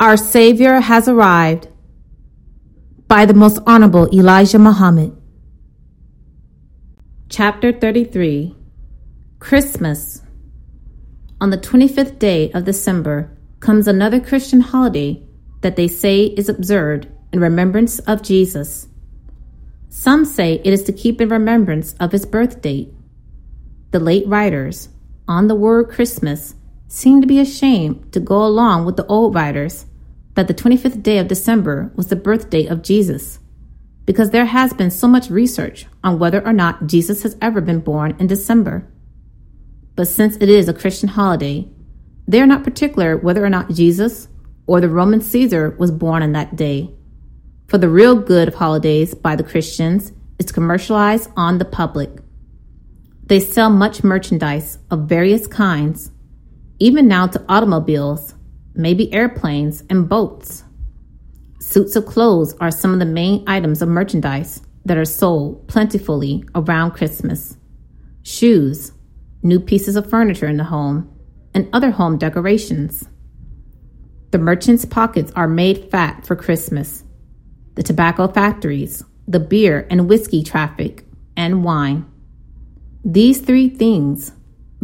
Our Savior has arrived by the Most Honorable Elijah Muhammad. Chapter 33 Christmas On the 25th day of December comes another Christian holiday that they say is observed in remembrance of Jesus. Some say it is to keep in remembrance of his birth date. The late writers on the word Christmas seem to be ashamed to go along with the old writers that the 25th day of December was the birthday of Jesus, because there has been so much research on whether or not Jesus has ever been born in December. But since it is a Christian holiday, they are not particular whether or not Jesus or the Roman Caesar was born on that day. For the real good of holidays by the Christians is to commercialize on the public. They sell much merchandise of various kinds, even now to automobiles maybe airplanes and boats. Suits of clothes are some of the main items of merchandise that are sold plentifully around Christmas. Shoes, new pieces of furniture in the home, and other home decorations. The merchants' pockets are made fat for Christmas. The tobacco factories, the beer and whiskey traffic, and wine. These three things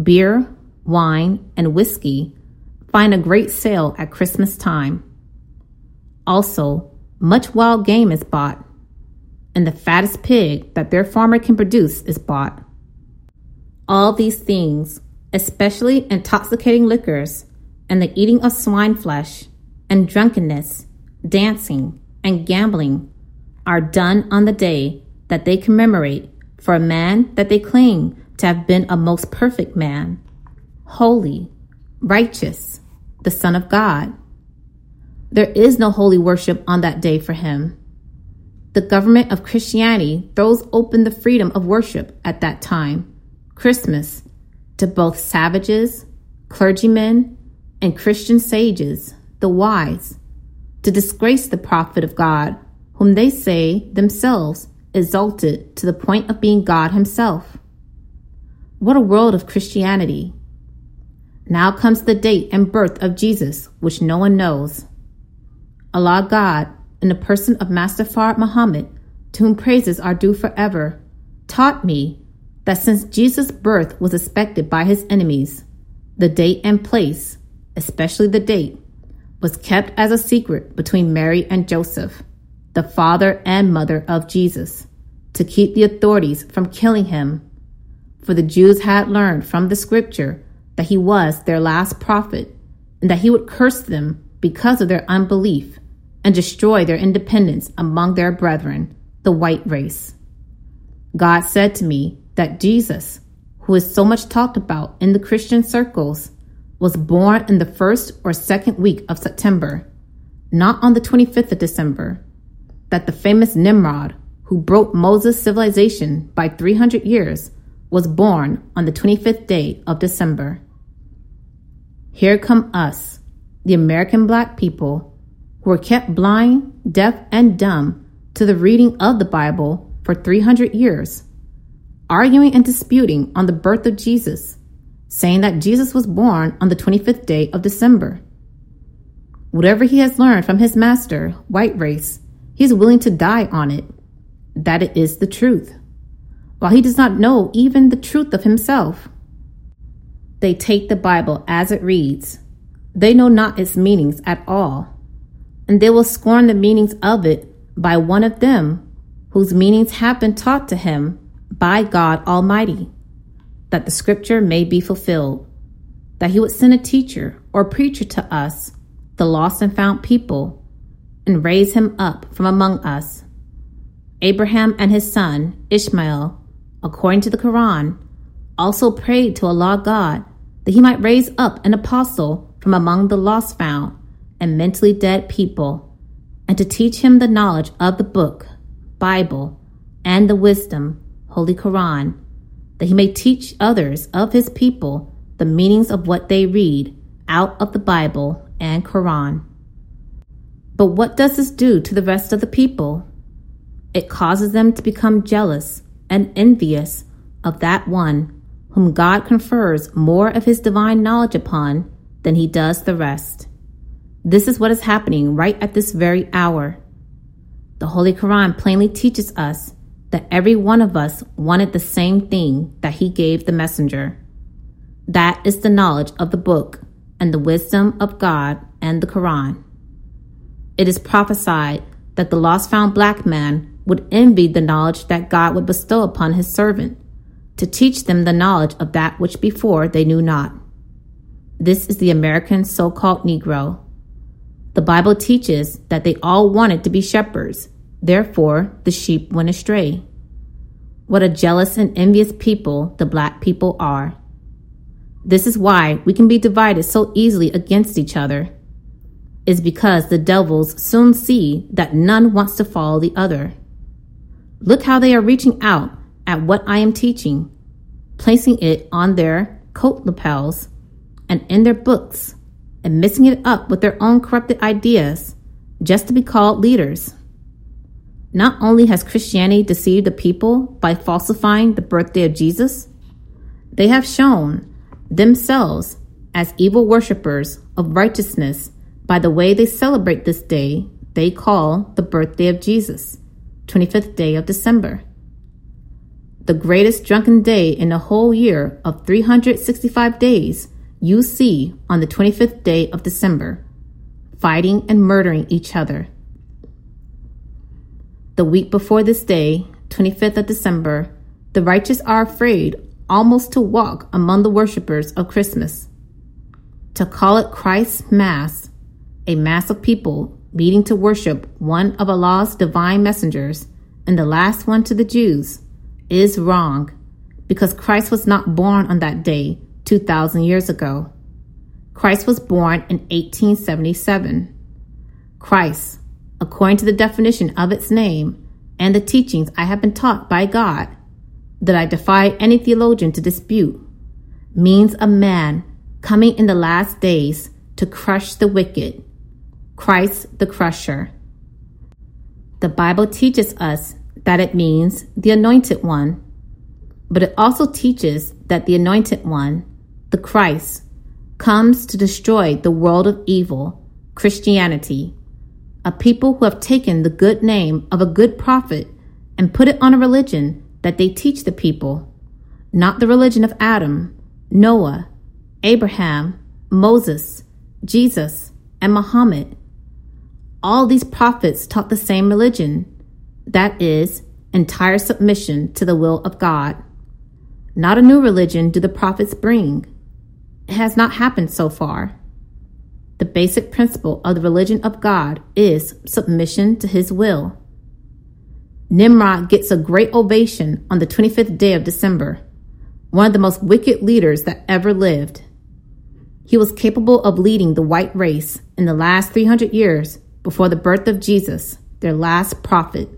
beer, wine, and whiskey find a great sale at Christmas time. Also, much wild game is bought, and the fattest pig that their farmer can produce is bought. All these things, especially intoxicating liquors and the eating of swine flesh, and drunkenness, dancing, and gambling, are done on the day that they commemorate for a man that they claim to have been a most perfect man, holy, righteous, the Son of God. There is no holy worship on that day for him. The government of Christianity throws open the freedom of worship at that time, Christmas, to both savages, clergymen, and Christian sages, the wise, to disgrace the prophet of God, whom they say themselves exalted to the point of being God Himself. What a world of Christianity! Now comes the date and birth of Jesus, which no one knows. Allah God, in the person of Master Fard Muhammad, to whom praises are due forever, taught me that since Jesus' birth was expected by his enemies, the date and place, especially the date, was kept as a secret between Mary and Joseph, the father and mother of Jesus, to keep the authorities from killing him. For the Jews had learned from the scripture that he was their last prophet and that he would curse them because of their unbelief and destroy their independence among their brethren, the white race. God said to me that Jesus, who is so much talked about in the Christian circles, was born in the first or second week of September, not on the 25th of December, that the famous Nimrod, who broke Moses' civilization by 300 years, was born on the 25th day of December. Here come us, the American black people, who were kept blind, deaf, and dumb to the reading of the Bible for 300 years, arguing and disputing on the birth of Jesus, saying that Jesus was born on the 25th day of December. Whatever he has learned from his master, white race, he is willing to die on it, that it is the truth, while he does not know even the truth of himself. They take the Bible as it reads. They know not its meanings at all, and they will scorn the meanings of it by one of them whose meanings have been taught to him by God Almighty, that the scripture may be fulfilled, that he would send a teacher or preacher to us, the lost and found people, and raise him up from among us. Abraham and his son, Ishmael, according to the Quran, also prayed to Allah God that he might raise up an apostle from among the lost found and mentally dead people, and to teach him the knowledge of the book, Bible, and the wisdom, Holy Quran, that he may teach others of his people the meanings of what they read out of the Bible and Quran. But what does this do to the rest of the people? It causes them to become jealous and envious of that one whom God confers more of his divine knowledge upon than he does the rest. This is what is happening right at this very hour. The Holy Quran plainly teaches us that every one of us wanted the same thing that he gave the messenger. That is the knowledge of the book and the wisdom of God and the Quran. It is prophesied that the lost found black man would envy the knowledge that God would bestow upon his servant, to teach them the knowledge of that which before they knew not. This is the American so called Negro. The Bible teaches that they all wanted to be shepherds, therefore, the sheep went astray. What a jealous and envious people the black people are. This is why we can be divided so easily against each other. Is because the devils soon see that none wants to follow the other. Look how they are reaching out at what I am teaching, placing it on their coat lapels and in their books, and mixing it up with their own corrupted ideas just to be called leaders. Not only has Christianity deceived the people by falsifying the birthday of Jesus, they have shown themselves as evil worshippers of righteousness by the way they celebrate this day they call the birthday of Jesus, 25th day of December. The greatest drunken day in the whole year of 365 days you see on the 25th day of December, fighting and murdering each other. The week before this day, 25th of December, the righteous are afraid almost to walk among the worshippers of Christmas. To call it Christ's Mass, a mass of people meeting to worship one of Allah's divine messengers and the last one to the Jews, is wrong because Christ was not born on that day 2,000 years ago. Christ was born in 1877. Christ, according to the definition of its name and the teachings I have been taught by God, that I defy any theologian to dispute, means a man coming in the last days to crush the wicked, Christ the crusher. The Bible teaches us that it means the anointed one, but it also teaches that the anointed one, the Christ, comes to destroy the world of evil, Christianity, a people who have taken the good name of a good prophet and put it on a religion that they teach the people, not the religion of Adam, Noah, Abraham, Moses, Jesus, and Muhammad. All these prophets taught the same religion, that is, entire submission to the will of God. Not a new religion do the prophets bring. It has not happened so far. The basic principle of the religion of God is submission to his will. Nimrod gets a great ovation on the 25th day of December, one of the most wicked leaders that ever lived. He was capable of leading the white race in the last 300 years before the birth of Jesus, their last prophet.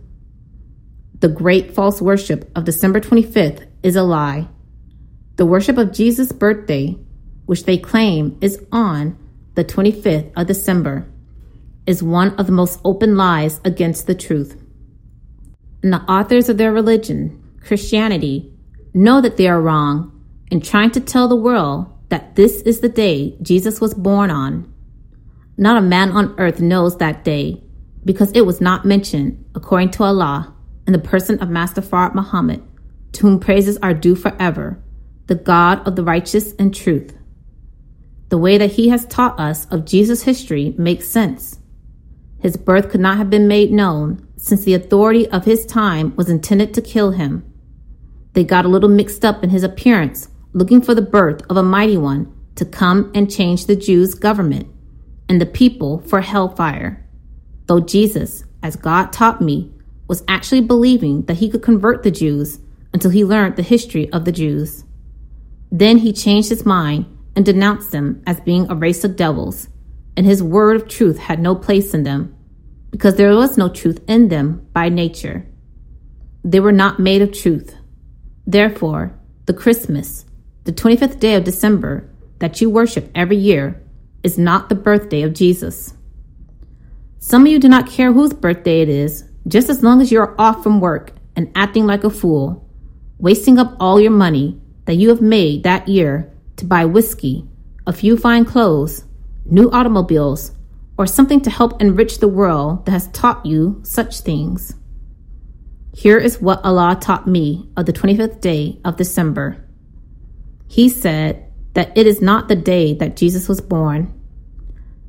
The great false worship of December 25th is a lie. The worship of Jesus' birthday, which they claim is on the 25th of December, is one of the most open lies against the truth and the authors of their religion, Christianity, know that they are wrong in trying to tell the world that this is the day Jesus was born on. Not a man on earth knows that day because it was not mentioned, according to Allah, in the person of Master Fard Muhammad, to whom praises are due forever, the God of the righteous and truth. The way that he has taught us of Jesus' history makes sense. His birth could not have been made known since the authority of his time was intended to kill him. They got a little mixed up in his appearance, looking for the birth of a mighty one to come and change the Jews' government and the people for hellfire. Though Jesus, as God taught me, was actually believing that he could convert the Jews until he learned the history of the Jews. Then he changed his mind and denounced them as being a race of devils, and his word of truth had no place in them because there was no truth in them by nature. They were not made of truth. Therefore, the Christmas, the 25th day of December, that you worship every year, is not the birthday of Jesus. Some of you do not care whose birthday it is, just as long as you are off from work and acting like a fool, wasting up all your money that you have made that year to buy whiskey, a few fine clothes, new automobiles, or something to help enrich the world that has taught you such things. Here is what Allah taught me of the 25th day of December. He said that it is not the day that Jesus was born.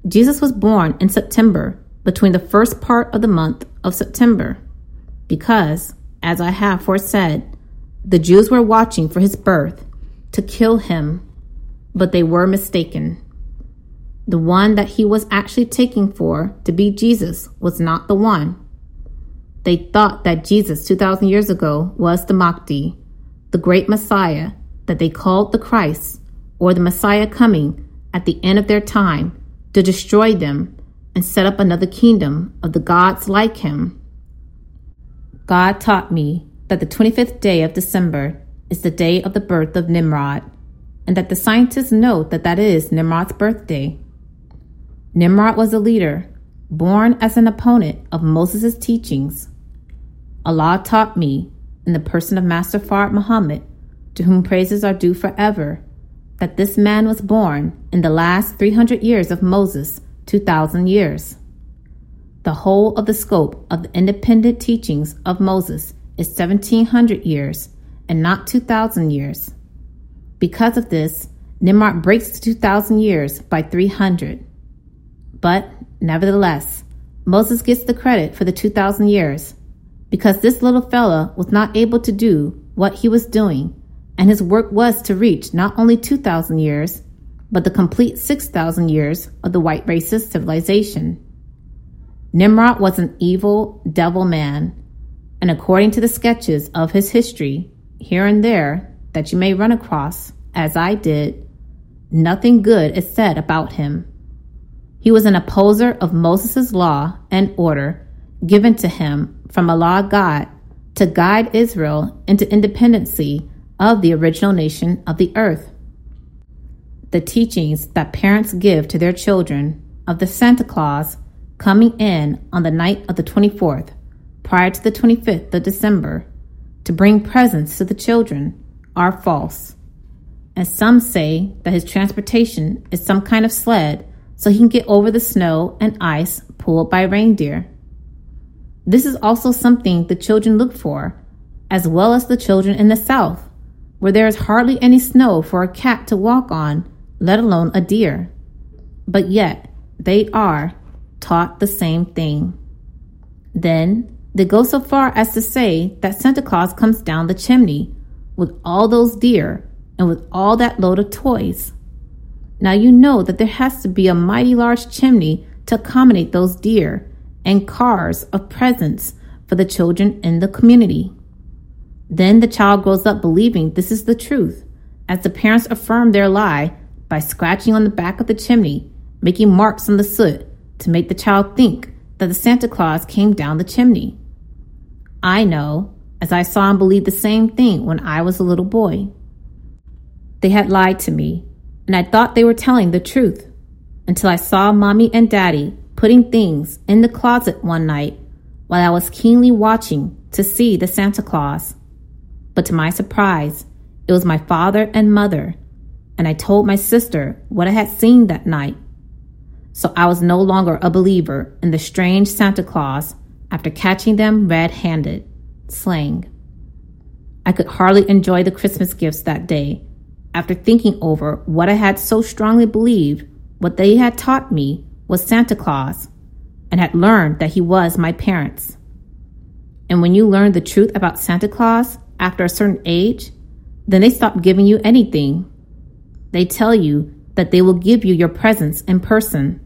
Jesus was born in September between the first part of the month of September because, as I have foresaid, the Jews were watching for his birth to kill him, but they were mistaken. The one that he was actually taking for to be Jesus was not the one. They thought that Jesus 2,000 years ago was the Mahdi, the great Messiah that they called the Christ, or the Messiah coming at the end of their time to destroy them and set up another kingdom of the gods like him. God taught me that the 25th day of December is the day of the birth of Nimrod, and that the scientists know that that is Nimrod's birthday. Nimrod was a leader, born as an opponent of Moses' teachings. Allah taught me, in the person of Master Fard Muhammad, to whom praises are due forever, that this man was born in the last 300 years of Moses, 2,000 years. The whole of the scope of the independent teachings of Moses is 1700 years and not 2000 years. Because of this, Nimrod breaks the 2000 years by 300. But, nevertheless, Moses gets the credit for the 2000 years because this little fella was not able to do what he was doing, and his work was to reach not only 2000 years, but the complete 6000 years of the white racist civilization. Nimrod was an evil devil man, and according to the sketches of his history, here and there, that you may run across, as I did, nothing good is said about him. He was an opposer of Moses' law and order given to him from Allah God to guide Israel into independency of the original nation of the earth. The teachings that parents give to their children of the Santa Claus coming in on the night of the 24th, prior to the 25th of December, to bring presents to the children are false. And some say that his transportation is some kind of sled so he can get over the snow and ice pulled by reindeer. This is also something the children look for, as well as the children in the South, where there is hardly any snow for a cat to walk on, let alone a deer. But yet, they are taught the same thing. Then they go so far as to say that Santa Claus comes down the chimney with all those deer and with all that load of toys. Now you know that there has to be a mighty large chimney to accommodate those deer and cars of presents for the children in the community. Then the child grows up believing this is the truth, as the parents affirm their lie by scratching on the back of the chimney, making marks on the soot to make the child think that the Santa Claus came down the chimney. I know, as I saw and believed the same thing when I was a little boy. They had lied to me, and I thought they were telling the truth until I saw Mommy and Daddy putting things in the closet one night while I was keenly watching to see the Santa Claus. But to my surprise, it was my father and mother, and I told my sister what I had seen that night so I was no longer a believer in the strange Santa Claus after catching them red handed. Slang. I could hardly enjoy the Christmas gifts that day after thinking over what I had so strongly believed what they had taught me was Santa Claus and had learned that he was my parents. And when you learn the truth about Santa Claus after a certain age, then they stop giving you anything. They tell you that they will give you your presents in person.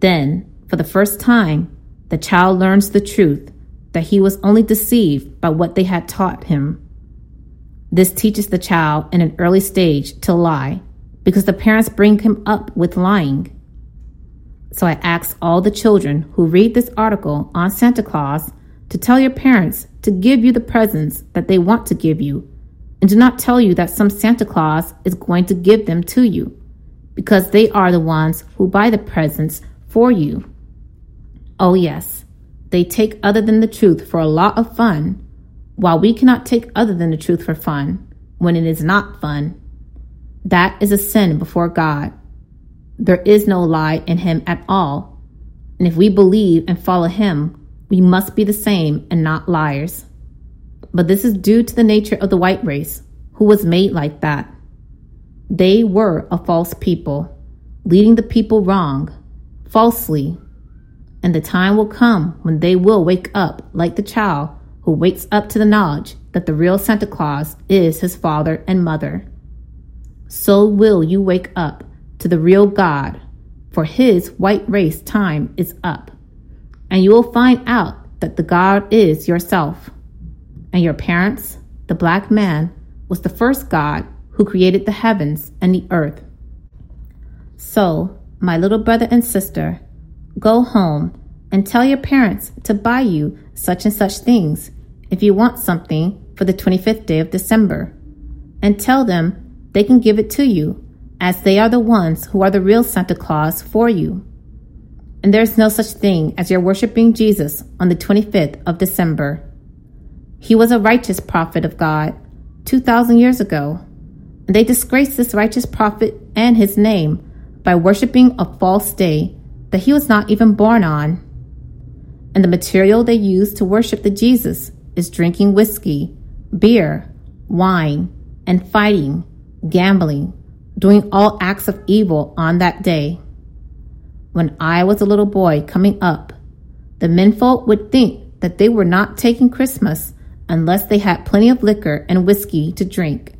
Then, for the first time, the child learns the truth that he was only deceived by what they had taught him. This teaches the child in an early stage to lie because the parents bring him up with lying. So I ask all the children who read this article on Santa Claus to tell your parents to give you the presents that they want to give you and do not tell you that some Santa Claus is going to give them to you because they are the ones who buy the presents for you. Oh, yes, they take other than the truth for a lot of fun, while we cannot take other than the truth for fun when it is not fun. That is a sin before God. There is no lie in him at all. And if we believe and follow him, we must be the same and not liars. But this is due to the nature of the white race, who was made like that. They were a false people, leading the people wrong, falsely. And the time will come when they will wake up like the child who wakes up to the knowledge that the real Santa Claus is his father and mother. So will you wake up to the real God, for his white race time is up. And you will find out that the God is yourself. And your parents, the black man, was the first God who created the heavens and the earth. So, my little brother and sister, go home and tell your parents to buy you such and such things if you want something for the 25th day of December. And tell them they can give it to you, as they are the ones who are the real Santa Claus for you. And there is no such thing as your worshiping Jesus on the 25th of December. He was a righteous prophet of God 2,000 years ago. And they disgraced this righteous prophet and his name by worshiping a false day that he was not even born on. And the material they used to worship the Jesus is drinking whiskey, beer, wine, and fighting, gambling, doing all acts of evil on that day. When I was a little boy coming up, the menfolk would think that they were not taking Christmas unless they had plenty of liquor and whiskey to drink,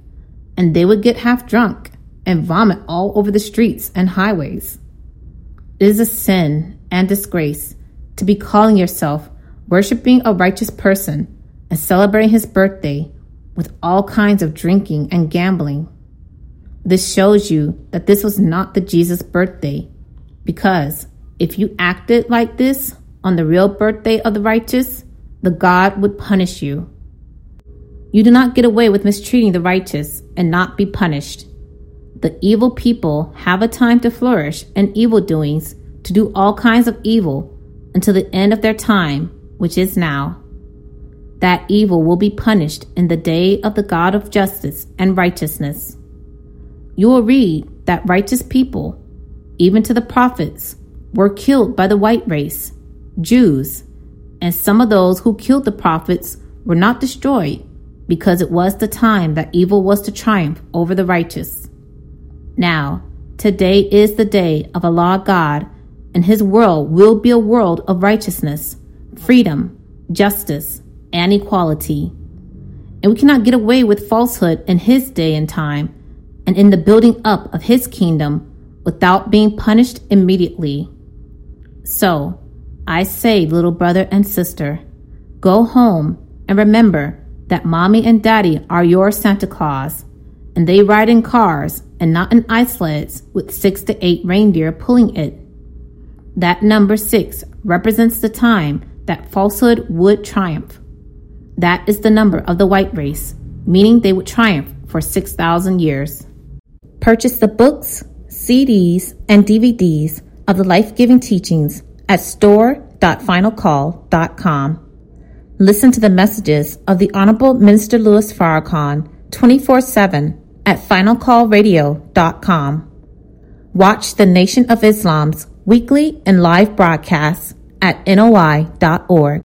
and they would get half drunk and vomit all over the streets and highways. It is a sin and disgrace to be calling yourself worshiping a righteous person and celebrating his birthday with all kinds of drinking and gambling. This shows you that this was not the Jesus birthday, because if you acted like this on the real birthday of the righteous, the God would punish you. You do not get away with mistreating the righteous and not be punished. The evil people have a time to flourish and evil doings, to do all kinds of evil until the end of their time, which is now. That evil will be punished in the day of the God of justice and righteousness. You will read that righteous people, even to the prophets, were killed by the white race, Jews, and some of those who killed the prophets were not destroyed because it was the time that evil was to triumph over the righteous. Now, today is the day of Allah God, and His world will be a world of righteousness, freedom, justice, and equality. And we cannot get away with falsehood in His day and time, and in the building up of His kingdom without being punished immediately. So, I say, little brother and sister, go home and remember that mommy and daddy are your Santa Claus, and they ride in cars and not in ice sleds with six to eight reindeer pulling it. That number six represents the time that falsehood would triumph. That is the number of the white race, meaning they would triumph for 6,000 years. Purchase the books, CDs, and DVDs of the life giving teachings at store.finalcall.com. Listen to the messages of the Honorable Minister Louis Farrakhan 24 7 at finalcallradio.com. Watch the Nation of Islam's weekly and live broadcasts at noi.org.